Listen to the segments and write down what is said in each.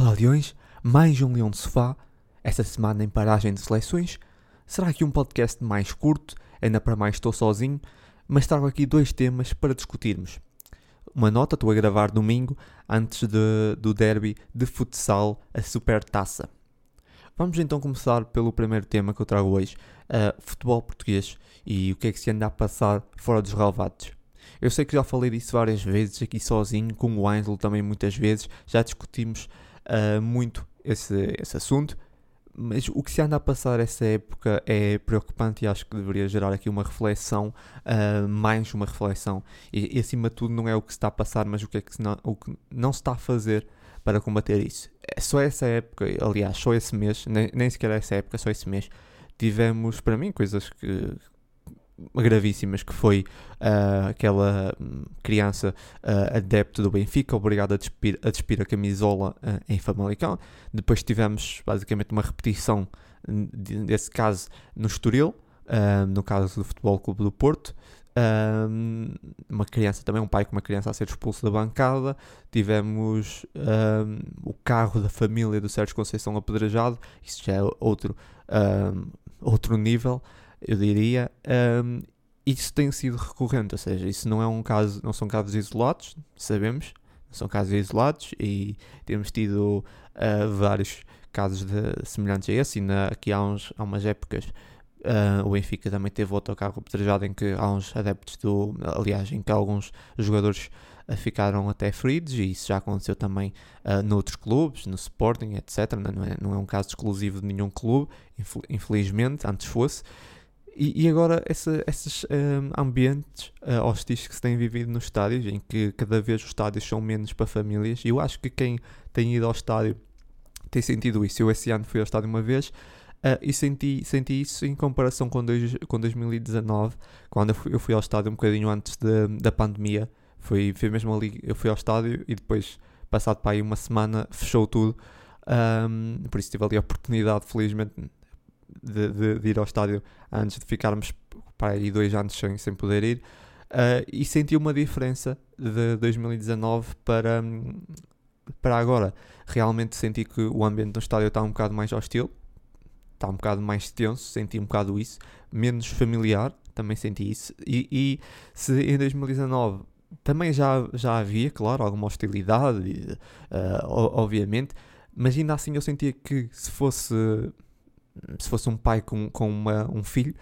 Olá Leões, mais um Leão de Sofá, esta semana em paragem de seleções. Será aqui um podcast mais curto, ainda para mais estou sozinho, mas trago aqui dois temas para discutirmos. Uma nota, estou a gravar domingo, antes de, do derby de futsal, a Supertaça. Vamos então começar pelo primeiro tema que eu trago hoje, uh, futebol português e o que é que se anda a passar fora dos relevados. Eu sei que já falei disso várias vezes aqui sozinho, com o Ângelo também muitas vezes, já discutimos uh, muito esse, esse assunto, mas o que se anda a passar essa época é preocupante e acho que deveria gerar aqui uma reflexão, uh, mais uma reflexão. E, e, acima de tudo não é o que se está a passar, mas o que é que, não, o que não se está a fazer para combater isso. É só essa época, aliás, só esse mês, nem, nem sequer essa época, só esse mês, tivemos, para mim, coisas que, gravíssimas que foi uh, aquela hum, criança uh, adepto do Benfica, obrigada a despir a, despir a camisola uh, em Famalicão. Depois tivemos basicamente uma repetição desse caso no Estoril, no caso do Futebol Clube do Porto. uma criança também, um pai com uma criança a ser expulso da bancada. Tivemos o carro da família do Sérgio Conceição apedrejado, isso já é outro, outro nível eu diria. Um, isso tem sido recorrente, ou seja, isso não é um caso, não são casos isolados, sabemos, são casos isolados e temos tido uh, vários casos de, semelhantes a esse. E na, aqui há, uns, há umas épocas uh, o Benfica também teve outro carro apedrejado em que há uns adeptos do. Aliás, em que alguns jogadores uh, ficaram até feridos e isso já aconteceu também uh, noutros clubes, no Sporting, etc. Não é, não é um caso exclusivo de nenhum clube, infelizmente, antes fosse. E, e agora essa, esses um, ambientes uh, hostis que se têm vivido nos estádios, em que cada vez os estádios são menos para famílias, eu acho que quem tem ido ao estádio tem sentido isso. Eu esse ano fui ao estádio uma vez uh, e senti, senti isso em comparação com, dois, com 2019, quando eu fui, eu fui ao estádio um bocadinho antes de, da pandemia. Foi, foi mesmo ali, eu fui ao estádio e depois, passado para aí uma semana, fechou tudo. Um, por isso tive ali a oportunidade, felizmente, de, de, de, ir ao estádio antes de ficarmos para aí dois anos sem, sem poder ir. Uh, e senti uma diferença de 2019 para, para agora. Realmente senti que o ambiente do estádio está um bocado mais hostil, está um bocado mais tenso, senti um bocado isso, menos familiar, também senti isso. E, e se em 2019 também já, já havia, claro, alguma hostilidade, uh, obviamente, mas ainda assim eu sentia que se fosse se fosse um pai com, com uma, um filho,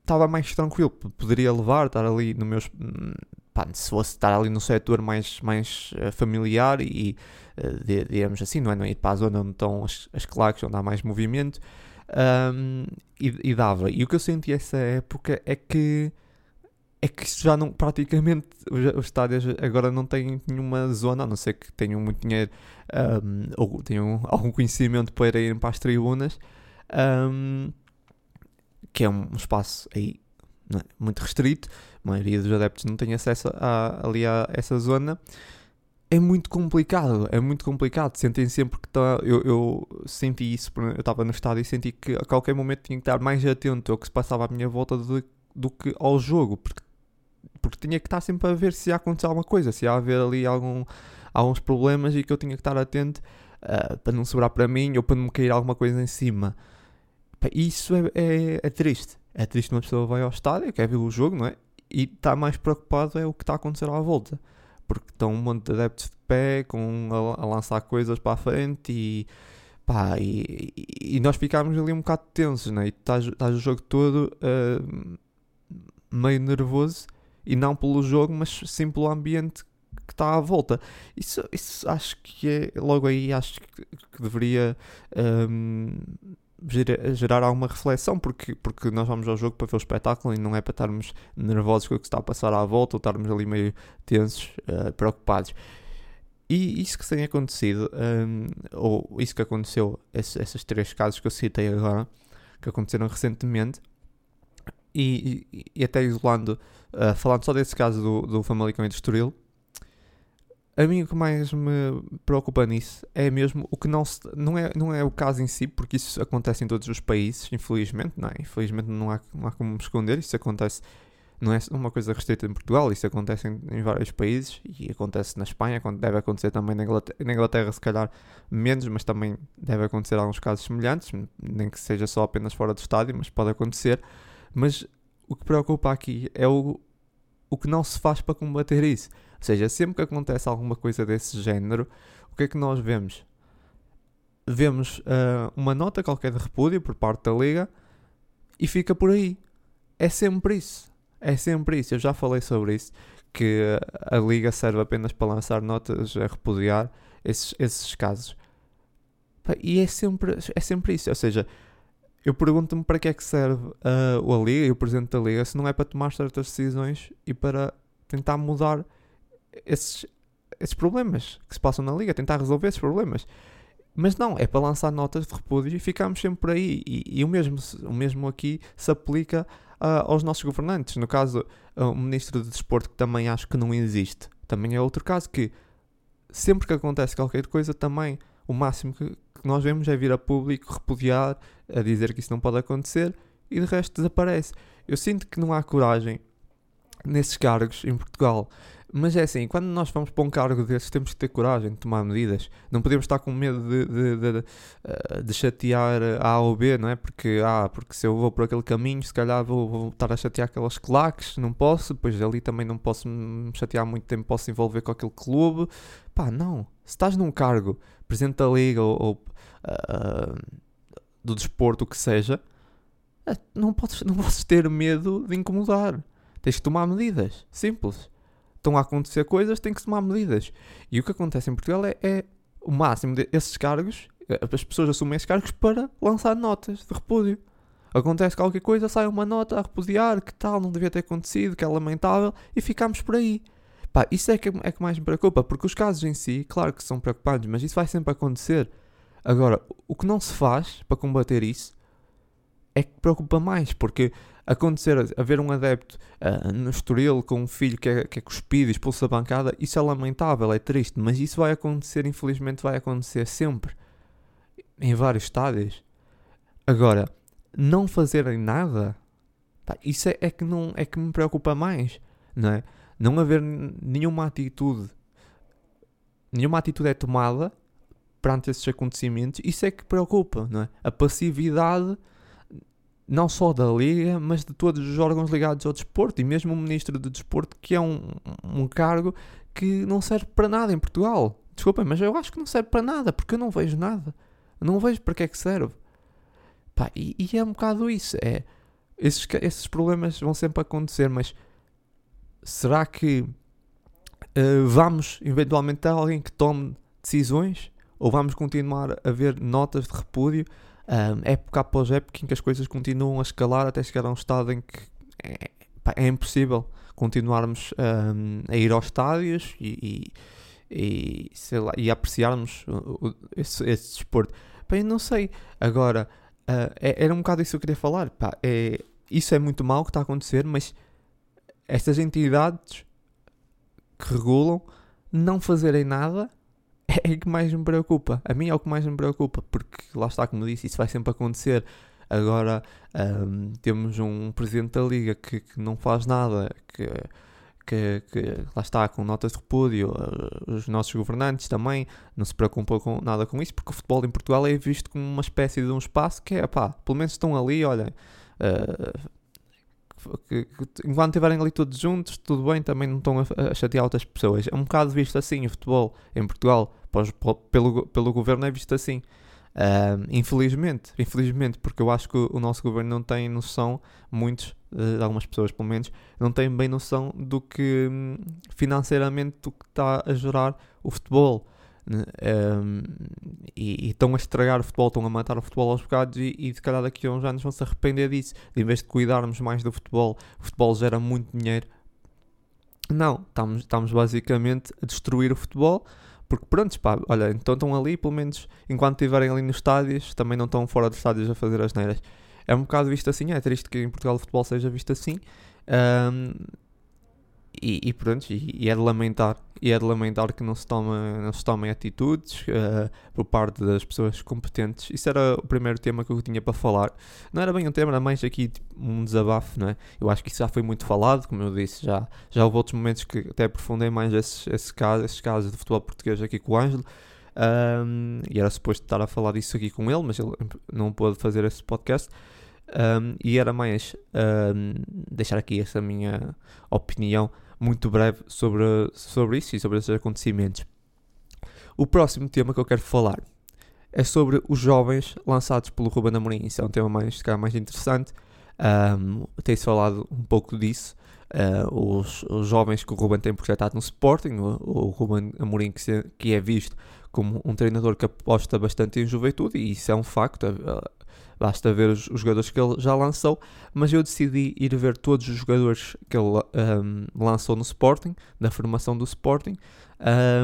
estava mais tranquilo, poderia levar, estar ali no meus. Pá, se fosse estar ali no setor mais, mais uh, familiar e, uh, digamos assim, não é? Não é ir para a zona onde estão as, as claques, onde há mais movimento, um, e, e, dava. E o que eu senti essa época é que é que já não, praticamente, os estádios agora não têm nenhuma zona, a não ser que tenham muito dinheiro um, ou tenham algum conhecimento para irem para as tribunas, um, que é um espaço aí é? muito restrito, a maioria dos adeptos não tem acesso a, ali a essa zona. É muito complicado, é muito complicado. Sentem sempre que está. Eu, eu, senti isso, eu estava no estádio e senti que a qualquer momento tinha que estar mais atento ao que se passava à minha volta do, do que ao jogo, porque, porque tinha que estar sempre a ver se ia acontecer alguma coisa, se ia haver ali algum, alguns problemas e que eu tinha que estar atento uh, para não sobrar para mim ou para não me cair alguma coisa em cima. Isso é, é, é, triste. É triste uma pessoa vai ao estádio, quer ver o jogo, não é? E está mais preocupado é o que está a acontecer à volta. Porque estão um monte de adeptos de pé com, a, a lançar coisas para a frente e, pá, e, e, nós ficámos ali um bocado tensos, né? E estás, o jogo todo uh, meio nervoso e não pelo jogo, mas sim pelo ambiente que está à volta. Isso, isso acho que é, logo aí, acho que, que deveria. Um, gerar alguma reflexão, porque, porque nós vamos ao jogo para ver o espetáculo e não é para estarmos nervosos com o que está a passar à volta ou estarmos ali meio tensos, uh, preocupados. E isso que tem acontecido, um, ou isso que aconteceu, esses, esses três casos que eu citei agora, que aconteceram recentemente, e, e, e até isolando, uh, falando só desse caso do, do Famalicão e do Estoril, a mim o que mais me preocupa nisso é mesmo o que não se, não é não é o caso em si porque isso acontece em todos os países infelizmente não é? infelizmente não há, não há como esconder isso acontece Não é uma coisa restrita em Portugal, isso acontece em, em vários países e acontece na Espanha, deve acontecer também na Inglaterra, na Inglaterra, se calhar menos, mas também deve acontecer alguns casos semelhantes, nem que seja só apenas fora do estádio, mas pode acontecer. Mas o que preocupa aqui é o, o que não se faz para combater isso. Seja, sempre que acontece alguma coisa desse género, o que é que nós vemos? Vemos uh, uma nota qualquer de repúdio por parte da Liga e fica por aí. É sempre isso. É sempre isso. Eu já falei sobre isso. Que a Liga serve apenas para lançar notas a repudiar esses, esses casos. E é sempre, é sempre isso. Ou seja, eu pergunto-me para que é que serve uh, a Liga e o Presidente da Liga se não é para tomar certas decisões e para tentar mudar esses, esses problemas que se passam na Liga, tentar resolver esses problemas. Mas não, é para lançar notas de repúdio e ficamos sempre por aí. E, e o, mesmo, o mesmo aqui se aplica uh, aos nossos governantes. No caso, uh, o Ministro do Desporto, que também acho que não existe, também é outro caso que sempre que acontece qualquer coisa, também o máximo que, que nós vemos é vir a público repudiar, a dizer que isso não pode acontecer e de resto desaparece. Eu sinto que não há coragem nesses cargos em Portugal mas é assim, quando nós vamos para um cargo desses, temos que ter coragem de tomar medidas. Não podemos estar com medo de, de, de, eh, de chatear A ou B, não é? Porque, ah, porque se eu vou por aquele caminho, se calhar vou, vou estar a chatear aquelas claques, não posso, depois ali também não posso me chatear muito tempo, posso envolver com aquele clube. Pá, não. Se estás num cargo, presidente da liga ou, ou uh, do desporto, o que seja, eh, não podes, não podes ter medo de incomodar. Tens que tomar medidas. Simples estão a acontecer coisas, tem que tomar medidas. E o que acontece em Portugal é, é o máximo desses cargos, eh, as pessoas assumem esses cargos para lançar notas de repúdio. Acontece qualquer coisa, sai uma nota a repudiar, que tal, não devia ter acontecido, que é lamentável, e ficamos por aí. Pá, isso é que, é que mais me preocupa, porque os casos em si, claro que são preocupantes, mas isso vai sempre acontecer. Agora, o que não se faz para combater isso é que preocupa mais, porque acontecer, haver um adepto uh, no Estoril com um filho que é, que é cuspido e expulso da bancada, isso é lamentável, é triste, mas isso vai acontecer, infelizmente vai acontecer sempre, em vários estádios. Agora, não fazerem nada, pá, isso é, é, que não, é que me preocupa mais, não é? Não haver nenhuma atitude, nenhuma atitude é tomada perante esses acontecimentos, isso é que preocupa, não é? A passividade não só da Liga, mas de todos os órgãos ligados ao desporto e mesmo o Ministro do Desporto, que é um, um cargo que não serve para nada em Portugal. Desculpem, mas eu acho que não serve para nada, porque eu não vejo nada. Não vejo para que é que serve. Pá, e, e, é um bocado isso. É, esses, esses problemas vão sempre acontecer, mas será que uh, vamos eventualmente ter alguém que tome decisões? Ou vamos continuar a ver notas de repúdio? Um, época após época em que as coisas continuam a escalar até chegar a um estado em que é, é impossível continuarmos um, a ir aos estádios e, e, e, lá, e apreciarmos o, o, esse, esse desporto. Não sei. Agora, uh, é, era um bocado isso que eu queria falar. Pá, é, isso é muito mal que está a acontecer, mas estas entidades que regulam não fazerem nada é o que mais me preocupa. A mim é o que mais me preocupa, porque lá está, como disse, isso vai sempre acontecer. Agora um, temos um presidente da liga que, que não faz nada, que, que, que, lá está com notas de repúdio. Eh, os nossos governantes também não se preocupam com nada com isso, porque o futebol em Portugal é visto como uma espécie de um espaço que é pá, pelo menos estão ali, olhem. Uh, que, que, enquanto estiverem ali todos juntos, tudo bem, também não estão a, a, chatear outras pessoas. É um bocado visto assim o futebol em Portugal, pelo, pelo governo é visto assim. Uh, infelizmente, infelizmente, porque eu acho que o, nosso governo não tem noção, muitos, uh, algumas pessoas pelo menos, não têm bem noção do que hum, financeiramente do que está a gerar o futebol. Um, né? e, estão a estragar o futebol, estão a matar o futebol aos bocados e, e se calhar daqui a uns anos vão se arrepender disso. Em vez de cuidarmos mais do futebol, o futebol gera muito dinheiro. Não, estamos, estamos basicamente a destruir o futebol. Porque pronto, pá, olha, então estão ali, pelo menos enquanto estiverem ali nos estádios, também não estão fora dos estádios a fazer as neiras. É um bocado visto assim, é triste que em Portugal o futebol seja visto assim. Um, e, e pronto, e, e, é de lamentar, e é de lamentar que não se, toma, não se tomem atitudes uh, por parte das pessoas competentes. Isso era o primeiro tema que eu tinha para falar. Não era bem um tema, era mais aqui tipo, um desabafo, não é? Eu acho que isso já foi muito falado, como eu disse, já, já houve outros momentos que até aprofundei mais esses, casos, esses casos de futebol português aqui com o Ângelo. Um, e era suposto estar a falar disso aqui com ele, mas ele não pôde fazer esse podcast. Um, e era mais um, deixar aqui essa minha opinião muito breve sobre, sobre isso e sobre esses acontecimentos. O próximo tema que eu quero falar é sobre os jovens lançados pelo Ruben Amorim. Isso é um tema mais, mais interessante. Um, Tem-se falado um pouco disso. Uh, os, os, jovens que o Ruben tem projetado no Sporting, o, o Ruben Amorim que, se, que é visto como um treinador que aposta bastante em juventude, e isso é um facto. Basta ver os, os, jogadores que ele já lançou, mas eu decidi ir ver todos os jogadores que ele um, lançou no Sporting, na formação do Sporting,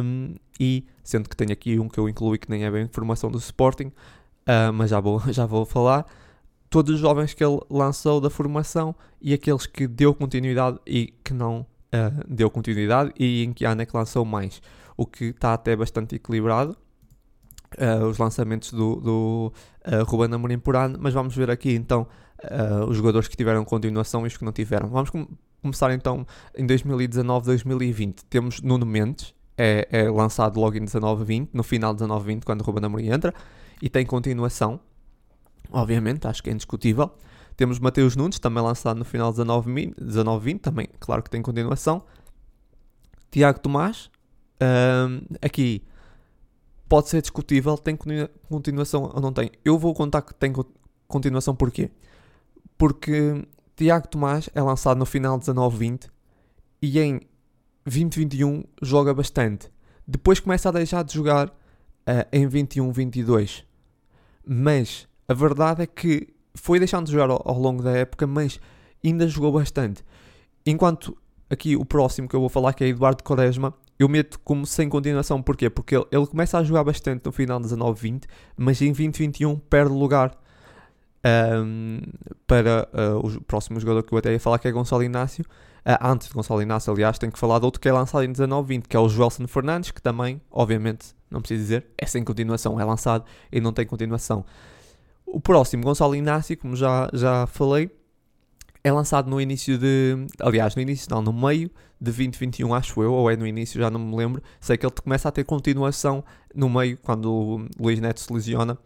um, e sendo que tenho aqui um que eu incluí que nem é bem formação do Sporting, uh, mas já vou, já vou falar, todos os jovens que ele lançou da formação e aqueles que deu continuidade e que não uh, deu continuidade e em que ano é que lançou mais, o que está até bastante equilibrado uh, os lançamentos do, do uh, Ruben Amorim por ano, mas vamos ver aqui então uh, os jogadores que tiveram continuação e os que não tiveram. Vamos com começar então em 2019-2020. Temos Nuno Mendes, é, é, lançado logo em 19-20, no final de 19-20, quando Ruben Amorim entra, e tem continuação, obviamente, acho que é indiscutível. Temos Mateus Nunes, também lançado no final de 19-20, também, claro que tem continuação. Tiago Tomás, aqui pode ser discutível, tem continuação ou não tem. Eu vou contar que tem continuação porquê? Porque Tiago Tomás é lançado no final de 19-20 e em 2021 joga bastante. Depois começa a deixar de jogar uh, em 21-22. Mas a verdade é que foi deixando de jogar ao, ao longo da época, mas ainda jogou bastante. Enquanto aqui o próximo que eu vou falar, que é Eduardo Quaresma, eu meto como sem continuação. Porquê? Porque ele, ele começa a jogar bastante no final de 19-20, mas em 2021 perde lugar um, para uh, o próximo jogador que eu até ia falar, que é Gonçalo Inácio. Uh, antes de Gonçalo Inácio, aliás, tenho que falar de outro que é lançado em 19-20, que é o Joelson Fernandes, que também, obviamente, não preciso dizer, é sem continuação, é lançado e não tem continuação. O próximo, Gonçalo Inácio, como já, já falei, é lançado no início de. Aliás, no início, não, no meio de 2021, acho eu, ou é no início, já não me lembro. Sei que ele começa a ter continuação no meio, quando o Luís Neto se lesiona.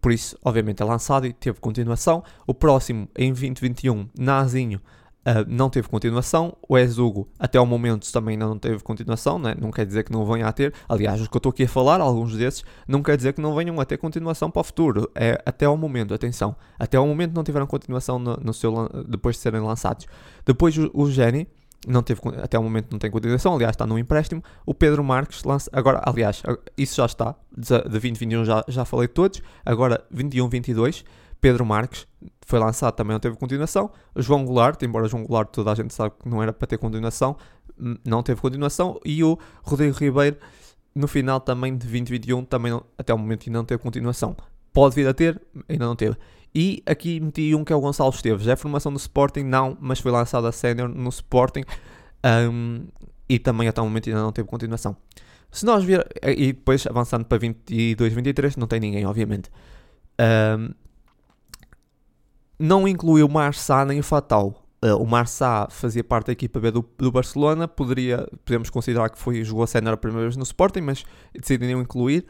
Por isso, obviamente, é lançado e teve continuação. O próximo, em 2021, Nazinho, Uh, não teve continuação. O Ezugo, até ao momento, também não teve continuação, né? não quer dizer que não venha a ter. Aliás, os que eu estou aqui a falar, alguns desses, não quer dizer que não venham a ter continuação para o futuro. É até ao momento, atenção. Até ao momento não tiveram continuação no, no seu, depois de serem lançados. Depois o, o Geni, não teve, até o momento não tem continuação, aliás está no empréstimo. O Pedro Marques lança, agora, aliás, isso já está, de 2021 já, já falei todos, agora 21-22 Pedro Marques foi lançado, também não teve continuação. João Goulart, embora João Goulart toda a gente sabe que não era para ter continuação, não teve continuação. E o Rodrigo Ribeiro, no final também de 2021, também não, até o momento ainda não teve continuação. Pode vir a ter, ainda não teve. E aqui meti um que é o Gonçalo Esteves. É formação do Sporting? Não, mas foi lançado a sénior no Sporting. Um, e também até o momento ainda não teve continuação. Se nós vir, e depois avançando para 22, 23, não tem ninguém, obviamente. Um, não incluiu o Marçá nem o Fatal. Uh, o Marçá fazia parte da equipa B do, do, Barcelona, poderia, podemos considerar que foi, jogou a sénior a primeira vez no Sporting, mas decidiram incluir.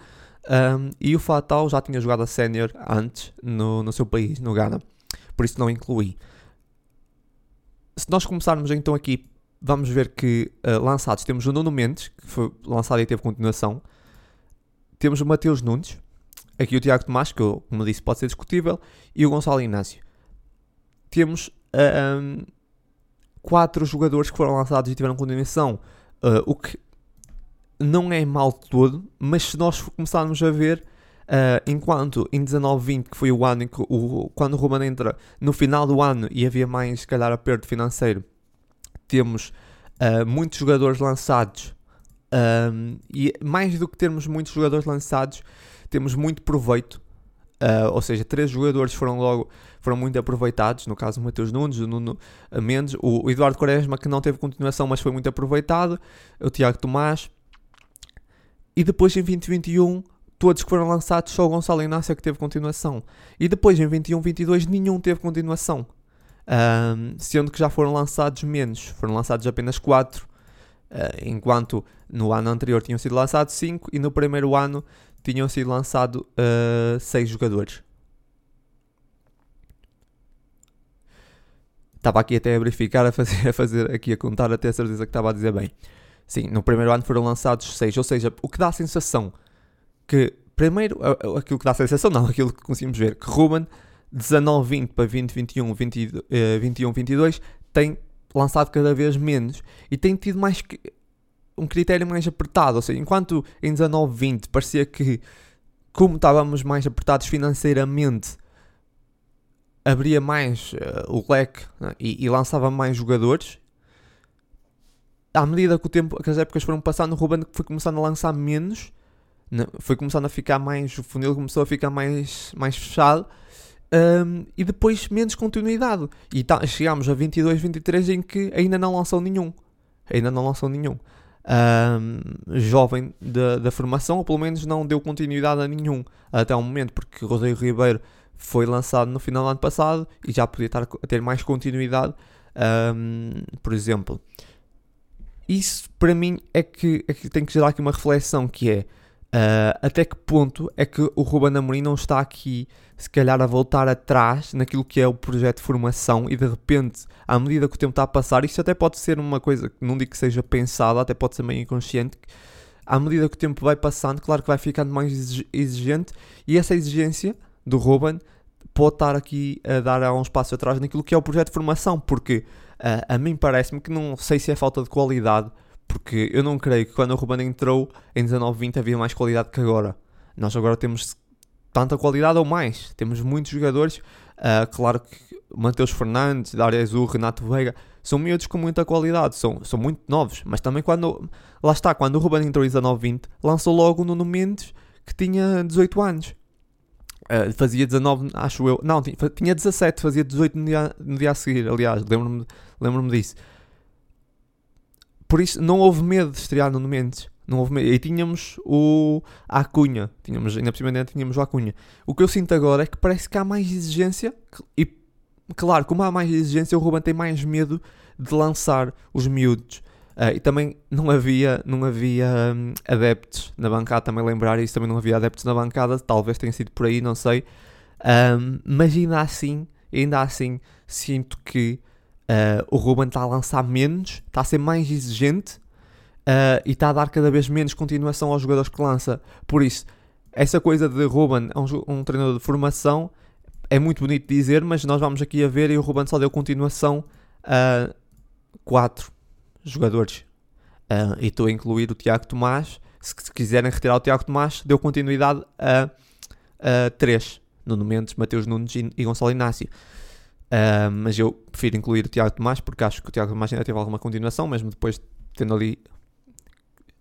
Um, e o Fatal já tinha jogado a sénior antes no, no seu país, no Ghana, por isso não incluí. Se nós começarmos então aqui, vamos ver que uh, lançados temos o Nuno Mendes, que foi lançado e teve continuação. Temos o Mateus Nunes, aqui o Tiago Tomás, que como disse pode ser discutível, e o Gonçalo Inácio temos um, quatro jogadores que foram lançados e tiveram condenação, uh, o que não é mal de todo, mas se nós começarmos a ver, uh, enquanto em 19-20, que foi o ano em que o, quando o Ruben entra no final do ano e havia mais, se calhar, aperto financeiro, temos uh, muitos jogadores lançados. Um, e mais do que termos muitos jogadores lançados, temos muito proveito ou seja, três jogadores foram logo foram muito aproveitados, no caso o Matheus Nunes, o Nuno Mendes, o, Eduardo Quaresma que não teve continuação, mas foi muito aproveitado, o Tiago Tomás, e depois em 2021 todos que foram lançados, só o Gonçalo Inácio é que teve continuação. E depois em 21, 22 nenhum teve continuação. Um, sendo que já foram lançados menos, foram lançados apenas 4, uh, ah, enquanto no ano anterior tinham sido lançados 5 e no primeiro ano tinham sido lançados 6 uh, jogadores. Estava aqui até a verificar, a fazer, a fazer aqui a contar, até a certeza que estava a dizer bem. Sim, no primeiro ano foram lançados 6, ou seja, o que dá a sensação que, primeiro, aquilo que dá a sensação, não, aquilo que conseguimos ver, que Ruben, 19-20 para 20-21, 21-22, tem lançado cada vez menos e tem tido mais que, um critério mais apertado. Ou seja, enquanto em 19-20 parecia que, como estávamos mais apertados financeiramente, abria mais uh, o leque né, e, e, lançava mais jogadores. À medida que o tempo, que as épocas foram passando, o Ruben foi começando a lançar menos, né, foi começando a ficar mais, o funil começou a ficar mais, mais fechado. Um, e depois menos continuidade. E tá, chegámos a 22, 23 em que ainda não lançou nenhum. Ainda não lançou nenhum um, jovem da, formação, ou pelo menos não deu continuidade a nenhum até o momento, porque Rodrigo Ribeiro foi lançado no final do ano passado e já podia estar a ter mais continuidade. Um, por exemplo, isso para mim é que, é que tem que gerar aqui uma reflexão que é Uh, até que ponto é que o Ruben Amorim não está aqui, se calhar, a voltar atrás naquilo que é o projeto de formação e de repente, à medida que o tempo está a passar, isto até pode ser uma coisa que não digo que seja pensada, até pode ser meio inconsciente, à medida que o tempo vai passando, claro que vai ficando mais exigente e essa exigência do Ruben pode estar aqui a dar uns passos atrás naquilo que é o projeto de formação, porque uh, a mim parece-me que não sei se é falta de qualidade porque eu não creio que quando o Ruben entrou em 19-20 havia mais qualidade que agora. Nós agora temos tanta qualidade ou mais. Temos muitos jogadores. Uh, claro que Mateus Fernandes, Dário Azul, Renato Veiga são miúdos com muita qualidade, são, são muito novos. Mas também quando. Lá está, quando o Ruben entrou em 19-20, lançou logo o Nuno Mendes que tinha 18 anos. Uh, fazia 19, acho eu. Não, tinha, tinha 17, fazia 18 no dia, no dia a seguir, aliás, lembro-me lembro disso. Por isso não houve medo de estrear no Mendes. Não houve medo. E tínhamos o a Acunha. Tínhamos, ainda por cima tínhamos o Acunha. O que eu sinto agora é que parece que há mais exigência. E claro, como há mais exigência, o Ruben tem mais medo de lançar os miúdos. Uh, e também não havia, não havia um, adeptos na bancada, também lembrar isso, também não havia adeptos na bancada, talvez tenha sido por aí, não sei. Um, mas ainda assim, ainda assim, sinto que Uh, o Ruben está a lançar menos, está a ser mais exigente uh, e está a dar cada vez menos continuação aos jogadores que lança. Por isso, essa coisa de Ruben é um, um treinador de formação é muito bonito dizer, mas nós vamos aqui a ver e o Ruben só deu continuação a quatro jogadores. Uh, e estou a incluir o Tiago Tomás. Se, se, quiserem retirar o Tiago Tomás, deu continuidade a, a três. Nuno Mendes, Mateus Nunes e, e Gonçalo Inácio. Uh, mas eu prefiro incluir o Tiago Tomás porque acho que o Tiago Tomás ainda teve alguma continuação, mesmo depois tendo ali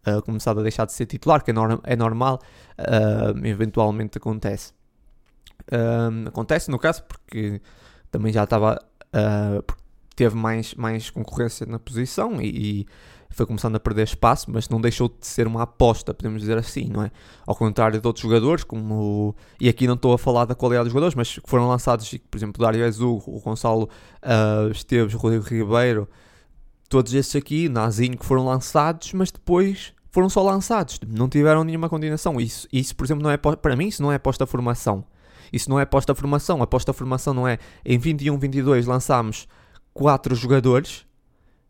uh, começado a deixar de ser titular, que é, norm é normal, uh, eventualmente acontece. acontece no caso porque também já estava. Teve mais, mais concorrência na posição e, e foi começando a perder espaço, mas não deixou de ser uma aposta, podemos dizer assim, não é? Ao contrário de outros jogadores, como. E aqui não estou a falar da qualidade dos jogadores, mas que foram lançados, por exemplo, o Dário Azul, o Gonçalo uh, Esteves, o Rodrigo Ribeiro, todos esses aqui, Nazinho, que foram lançados, mas depois foram só lançados, não tiveram nenhuma continuação. Isso, isso por exemplo, não é para mim, isso não é aposta formação. Isso não é aposta formação. Aposta formação não é em 21, 22 lançámos 4 jogadores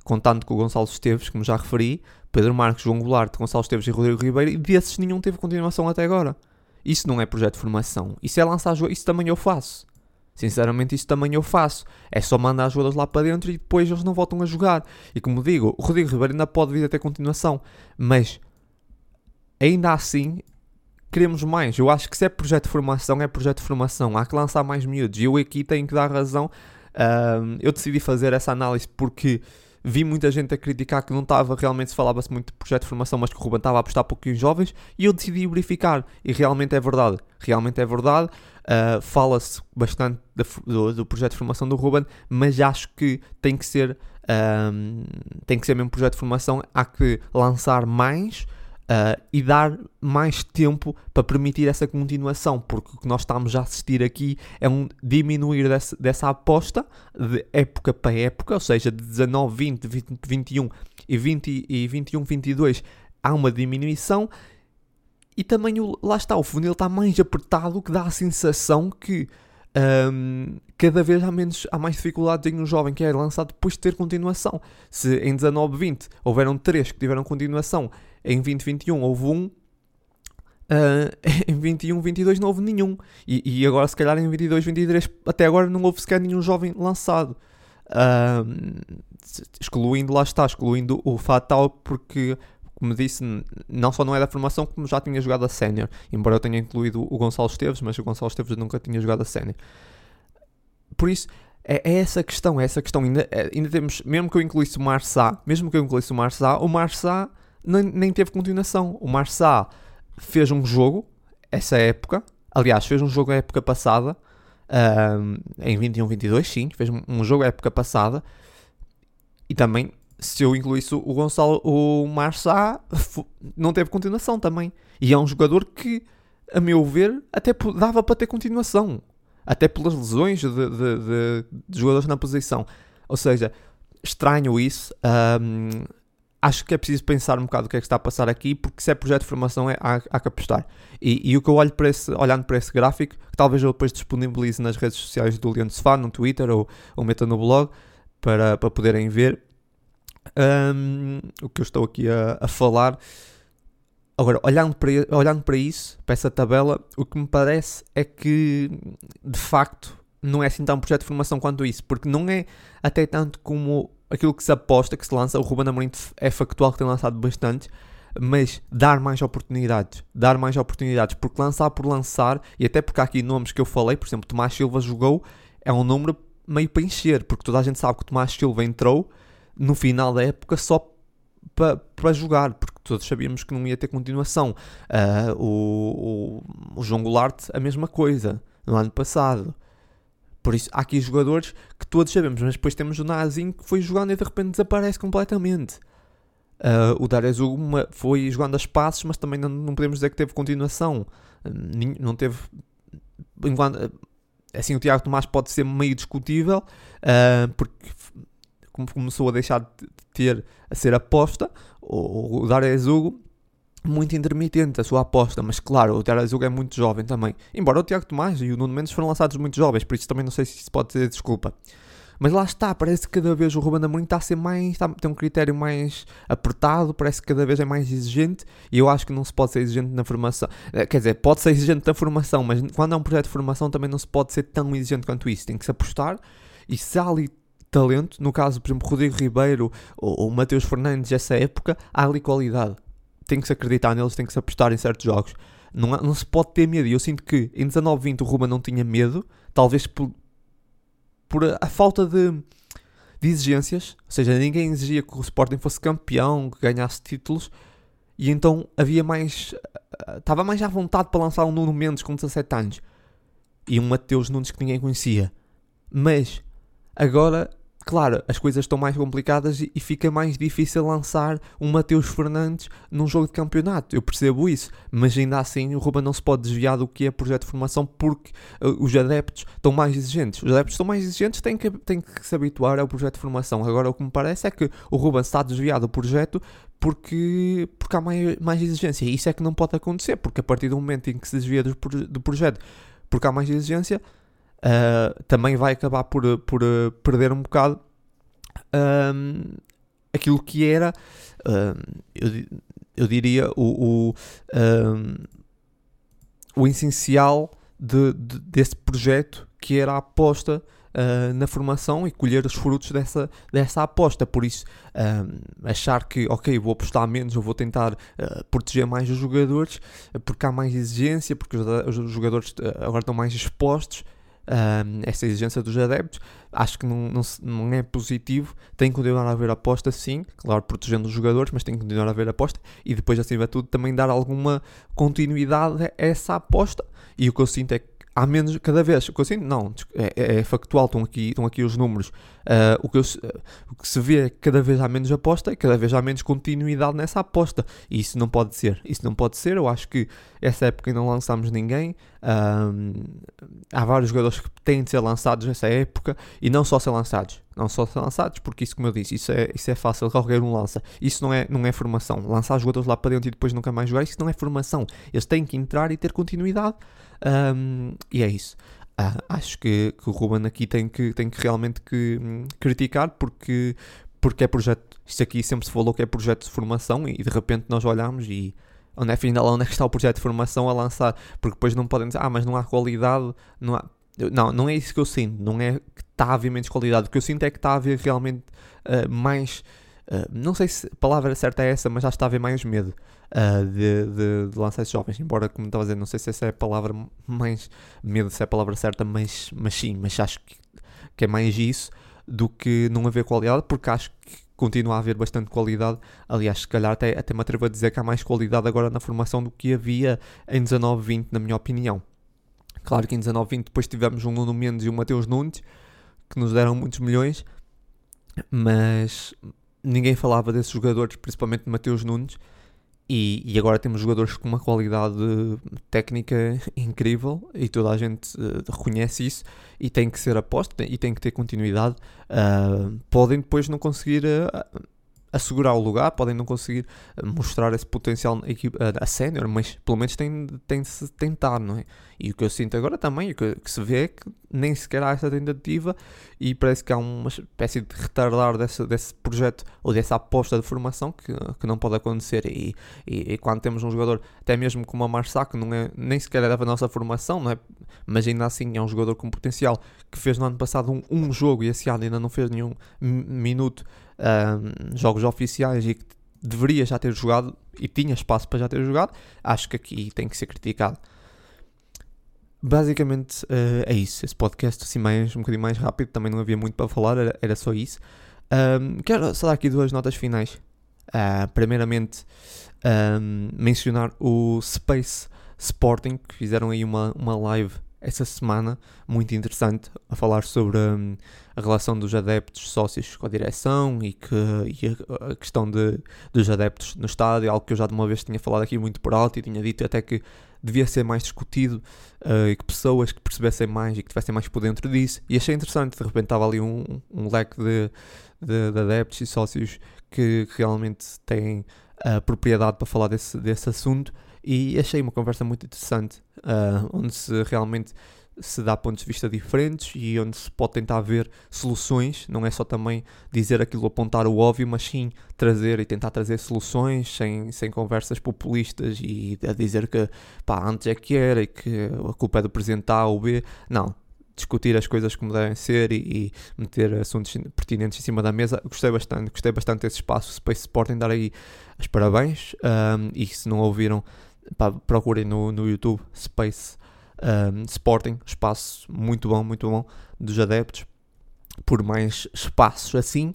contando com o Gonçalo Esteves, como já referi, Pedro Marques, João Goulart, Gonçalo Esteves e Rodrigo Ribeiro, e desses nenhum teve continuação até agora. Isso não é projeto de formação. Isso é lançar jogadores. Isso também eu faço. Sinceramente, isso também eu faço. É só mandar jogadores lá para dentro e depois eles não voltam a jogar. E como digo, o Rodrigo Ribeiro ainda pode vir a ter continuação. Mas, ainda assim, queremos mais. Eu acho que se é projeto de formação, é projeto de formação. Há que lançar mais miúdos. E eu aqui tenho que dar razão. Uh, eu decidi fazer essa análise porque vi muita gente a criticar que não estava, realmente se falava-se muito de projeto de formação, mas que o Ruben estava a apostar pouco em jovens, e eu decidi verificar, e realmente é verdade, realmente é verdade, uh, fala-se bastante do, do, projeto de formação do Ruben, mas acho que tem que ser, um, tem que ser mesmo projeto de formação, há que lançar mais, Uh, e dar mais tempo para permitir essa continuação, porque o que nós estamos a assistir aqui é um diminuir desse, dessa aposta de época para época, ou seja, de 19, 20, 20 21 e, 20, e 21, 22 há uma diminuição e também lá está, o funil está mais apertado que dá a sensação que um, cada vez há, menos, há mais dificuldades em um jovem que é lançado depois de ter continuação. Se em 19, 20 houveram três que tiveram continuação em 2021 houve um, uh, em 21, 22 não houve nenhum. E, e, agora, se calhar, em 22, 23, até agora não houve sequer nenhum jovem lançado. Uh, excluindo, lá está, excluindo o Fatal, porque, como disse, não só não é da formação, como já tinha jogado a sénior. Embora eu tenha incluído o Gonçalo Esteves, mas o Gonçalo Esteves nunca tinha jogado a sénior. Por isso, é, é, essa questão, é essa questão. Ainda, é, ainda temos, mesmo que eu incluísse o Marçá, mesmo que eu incluísse o Marçá, o Marçá nem, nem teve continuação. O Marçá fez um jogo, essa época, aliás, fez um jogo a época passada, um, em 21-22, sim, fez um jogo a época passada, e também, se eu incluísse o Gonçalo, o Marçá, não teve continuação também. E é um jogador que, a meu ver, até dava para ter continuação. Até pelas lesões de, de, de, de jogadores na posição. Ou seja, estranho isso. Um, acho que é preciso pensar um bocado o que é que está a passar aqui, porque se é projeto de formação é, há, há que apostar. E, e, o que eu olho para esse, olhando para esse gráfico, que talvez eu depois disponibilize nas redes sociais do Leandro Sofá, no Twitter ou, ou meta no blog, para, para poderem ver um, o que eu estou aqui a, a falar. Agora, olhando para, olhando para isso, para essa tabela, o que me parece é que, de facto, não é assim tão projeto de formação quanto isso, porque não é até tanto como aquilo que se aposta, que se lança, o Ruben Amorim é factual que tem lançado bastante, mas dar mais oportunidades, dar mais oportunidades, porque lançar por lançar, e até porque há aqui nomes que eu falei, por exemplo, Tomás Silva jogou, é um número meio para encher, porque toda a gente sabe que Tomás Silva entrou no final da época só para, para jogar, porque todos sabíamos que não ia ter continuação. Uh, o, o, o João Goulart, a mesma coisa, no ano passado. Por isso, há aqui jogadores que todos sabemos, mas depois temos o Nazinho que foi jogando e de repente desaparece completamente. Uh, o Darezu foi jogando a espaços, mas também não, não, podemos dizer que teve continuação. Não teve. Enquanto, assim, o Tiago Tomás pode ser meio discutível, uh, porque começou a deixar de ter a ser aposta. O, o Darezu muito intermitente a sua aposta, mas claro, o Terazuga é muito jovem também. Embora o Tiago Tomás e o Nuno Mendes foram lançados muito jovens, por isso também não sei se isso pode ser desculpa. Mas lá está, parece que cada vez o Ruben Amorim está a ser mais, está, tem um critério mais apertado, parece que cada vez é mais exigente e eu acho que não se pode ser exigente na formação. Eh, quer dizer, pode ser exigente na formação, mas quando é um projeto de formação também não se pode ser tão exigente quanto isso. Tem que se apostar e se há ali talento, no caso, por exemplo, Rodrigo Ribeiro ou, ou Mateus Fernandes, essa época, há ali qualidade tem que se acreditar neles, tem que se apostar em certos jogos. Não, não se pode ter medo. E eu sinto que em 19-20 o Ruben não tinha medo, talvez por, por a, a falta de, de, exigências. Ou seja, ninguém exigia que o Sporting fosse campeão, que ganhasse títulos. E então havia mais. Estava mais à vontade para lançar um Nuno Mendes com 17 anos. E um Mateus Nunes que ninguém conhecia. Mas agora claro, as coisas estão mais complicadas e, fica mais difícil lançar um Mateus Fernandes num jogo de campeonato. Eu percebo isso, mas ainda assim o Ruben não se pode desviar do que é projeto de formação porque uh, os adeptos estão mais exigentes. Os adeptos estão mais exigentes, têm que, têm que se habituar ao projeto de formação. Agora, o que me parece é que o Ruben está desviado do projeto porque, porque há mais, mais exigência. E isso é que não pode acontecer, porque a partir do momento em que se desvia do, do projeto porque há mais exigência, uh, também vai acabar por, por uh, perder um bocado um, aquilo que era, um, eu, eu, diria, o, o, o essencial de, de, desse projeto, que era a aposta Uh, na formação e colher os frutos dessa, dessa aposta. Por isso, achar que, ok, vou apostar menos, ou vou tentar uh, proteger mais os jogadores, porque há mais exigência, porque os, os jogadores agora estão mais expostos, um, essa exigência dos adeptos. Acho que não, não, não, é positivo. Tem que continuar a haver aposta, sim, claro, protegendo os jogadores, mas tem que continuar a haver aposta e depois, acima de tudo, também dar alguma continuidade a essa aposta. E o que eu sinto é que há menos, cada vez, o que eu sinto, não, é, é, é factual, estão aqui, estão aqui os números. Uh, o, que eu, uh, o que se vê é que cada vez há menos aposta e cada vez há menos continuidade nessa aposta. E isso não pode ser. Isso não pode ser. Eu acho que essa época não lançámos ninguém. há vários jogadores que têm de ser lançados nessa época e não só ser lançados. Não só ser lançados, porque isso, como eu disse, isso é, isso é fácil, qualquer um lança. Isso não é, não é formação. Lançar jogadores lá para dentro e depois nunca mais jogar, isso não é formação. Eles têm que entrar e ter continuidade. Um, e é isso. Ah, acho que, que, o Ruben aqui tem que, tem que realmente que, hum, criticar porque, porque é projeto. Isto aqui sempre se falou que é projeto de formação e de repente nós olhamos e onde é, afinal onde é que está o projeto de formação a lançar? Porque depois não podem dizer, ah, mas não há qualidade, não há. Não, não é isso que eu sinto, não é que está a haver menos qualidade, o que eu sinto é que está a haver realmente uh, mais. Uh, não sei se a palavra certa é essa, mas já está a haver mais medo uh, de, de, de, lançar esses jovens. Embora, como estava a dizer, não sei se essa é a palavra mais. medo se é a palavra certa, mas, mas sim, mas acho que, que é mais isso do que não haver qualidade, porque acho que continua a haver bastante qualidade. Aliás, se calhar até, até me atrevo a dizer que há mais qualidade agora na formação do que havia em 19-20, na minha opinião. Claro que em 19-20 depois tivemos um Nuno Mendes e um Mateus Nunes, que nos deram muitos milhões, mas ninguém falava desses jogadores, principalmente de Mateus Nunes, e, e, agora temos jogadores com uma qualidade técnica incrível e toda a gente uh, reconhece isso e tem que ser aposta e tem que ter continuidade. Uh, podem depois não conseguir uh, assegurar o lugar, podem não conseguir mostrar esse potencial na equipa, a sénior, mas pelo menos tem, tem de se tentar, não é? E o que eu sinto agora também, o que, que, se vê é que nem sequer há essa tentativa e parece que há uma espécie de retardar desse, desse projeto ou dessa aposta de formação que, que não pode acontecer. E, e, e quando temos um jogador, até mesmo como a Marçá, que não é, nem sequer é da nossa formação, não é? mas ainda assim é um jogador com potencial que fez no ano passado um, um jogo e esse ano ainda não fez nenhum minuto jogos oficiais e que deveria já ter jogado e tinha espaço para já ter jogado, acho que aqui tem que ser criticado. Basicamente uh, é isso. Esse podcast assim mais, um bocadinho mais rápido, também não havia muito para falar, era, era só isso. Um, quero só dar aqui duas notas finais. Uh, primeiramente, um, mencionar o Space Sporting, que fizeram aí uma, uma live essa semana, muito interessante, a falar sobre um, a relação dos adeptos sócios com a direção e, que, e a, a, questão de, dos adeptos no estádio, algo que eu já de uma vez tinha falado aqui muito por alto e tinha dito até que devia ser mais discutido uh, e que pessoas que percebessem mais e que tivessem mais por dentro disso. E achei interessante, de repente estava ali um, um leque de, de, de adeptos e sócios que, que realmente têm a propriedade para falar desse, desse assunto e achei uma conversa muito interessante, uh, onde se realmente se dá pontos de vista diferentes e onde se pode tentar ver soluções, não é só também dizer aquilo, apontar o óbvio, mas sim trazer e tentar trazer soluções sem, sem conversas populistas e a dizer que pá, antes é que era e que a culpa é do presidente A ou B. Não, discutir as coisas como devem ser e, e, meter assuntos pertinentes em cima da mesa. Gostei bastante, gostei bastante desse espaço Space Sporting, dar aí os parabéns um, e se não ouviram pá, procurem no, no YouTube Space um, Sporting, espaço muito bom, muito bom dos adeptos, por mais espaços assim.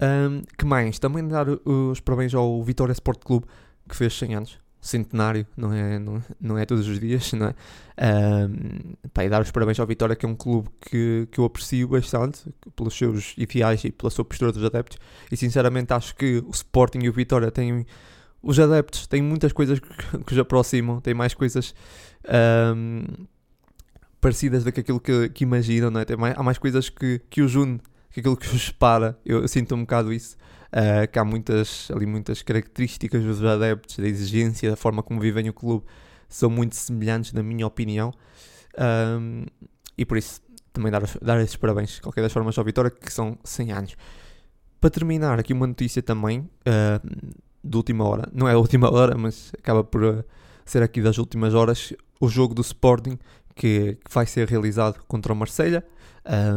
Um, que mais? Também dar os parabéns ao Vitória Sport Clube, que fez 100 anos, centenário, não é, não, não é todos os dias, não é? Um, pá, e dar os parabéns ao Vitória, que é um clube que, que eu aprecio bastante, pelos seus ideais e pela sua postura dos adeptos, e sinceramente acho que o Sporting e o Vitória têm os adeptos têm muitas coisas que, os aproximam, têm mais coisas um, parecidas do que aquilo que, que imaginam, não é? Tem mais, há mais coisas que, que os une, que aquilo que os separa. Eu, eu sinto um bocado isso. Uh, que há muitas, ali muitas características dos adeptos, da exigência, da forma como vivem o clube, são muito semelhantes, na minha opinião. Um, e por isso, também dar, dar esses parabéns, de qualquer das formas, ao Vitória, que são 100 anos. Para terminar, aqui uma notícia também. Uh, de última hora. Não é a última hora, mas acaba por uh, ser aqui das últimas horas. O jogo do Sporting que, vai ser realizado contra o Marselha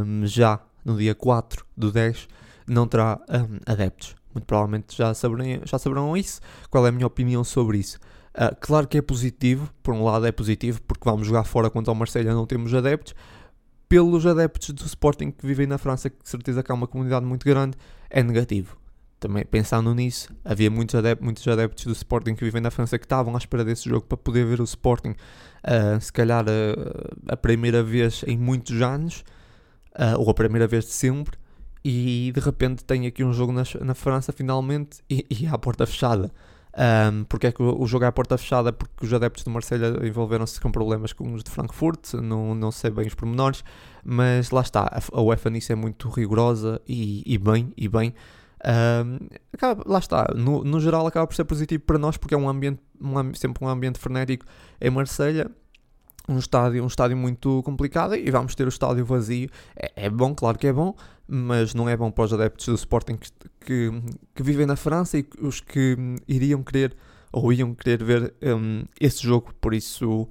um, já no dia 4 do 10 não terá um, adeptos. Muito provavelmente já saberão, já saberão isso. Qual é a minha opinião sobre isso? Uh, claro que é positivo, por um lado é positivo, porque vamos jogar fora contra o Marselha não temos adeptos, pelos adeptos do Sporting que vivem na França, que certeza que há uma comunidade muito grande, é negativo. Também pensando nisso, havia muitos adeptos, muitos adeptos do Sporting que vivem na França que estavam à espera desse jogo para poder ver o Sporting, uh, se calhar uh, a primeira vez em muitos anos, uh, ou a primeira vez de sempre, e de repente tem aqui um jogo na, na França finalmente e, e à porta fechada. Um, porque é que o, jogo é à porta fechada? Porque os adeptos de Marselha envolveram-se com problemas com os de Frankfurt, não, não sei bem os pormenores, mas lá está, a UEFA nisso é muito rigorosa e, e bem, e bem. Um, acaba, lá está, no, no geral acaba por ser positivo para nós porque é um ambiente, um, sempre um ambiente frenético em Marselha um estádio, um estádio muito complicado e vamos ter o estádio vazio. É, é, bom, claro que é bom, mas não é bom para os adeptos do Sporting que, que, que vivem na França e os que iriam querer ou iam querer ver um, esse jogo, por isso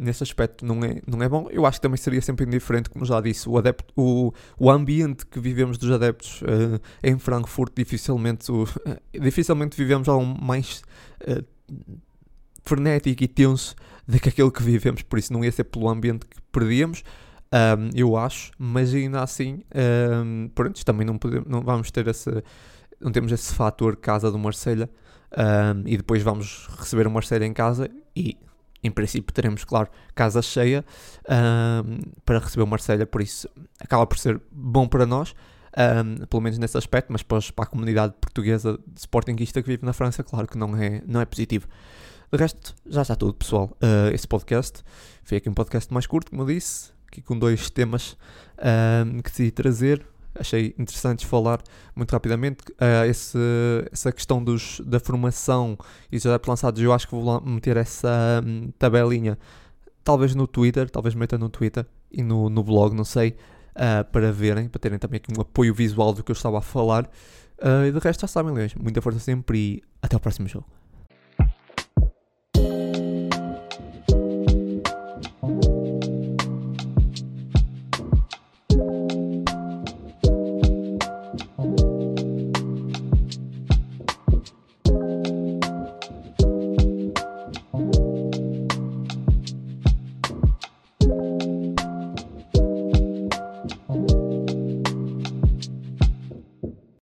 nesse aspecto não é, não é bom. Eu acho que também seria sempre indiferente, como já disse, o, adepto, o, o ambiente que vivemos dos adeptos uh, em Frankfurt dificilmente, uh, dificilmente vivemos algo mais uh, frenético e tenso do que aquilo que vivemos, por isso não ia ser pelo ambiente que perdíamos. Um, eu acho, mas ainda assim, um, pronto, também não, podemos, não vamos ter esse, não temos esse fator casa do Marselha um, e depois vamos receber o Marselha em casa e em princípio teremos, claro, casa cheia para receber o Marselha, por isso acaba por ser bom para nós, pelo menos nesse aspecto, mas para, a comunidade portuguesa de Sportingista que vive na França, claro que não é, não é positivo. De resto, já está tudo, pessoal. Uh, esse podcast foi aqui um podcast mais curto, como eu disse, aqui com dois temas uh, que decidi trazer achei interessante falar muito rapidamente. Uh, esse, essa questão dos, da formação e dos adeptos lançados, eu acho que vou meter essa um, tabelinha, talvez no Twitter, talvez meta no Twitter e no, no blog, não sei, uh, para verem, para terem também aqui um apoio visual do que eu estava a falar. Uh, e do resto já sabem, aliás, muita força sempre e até o próximo jogo.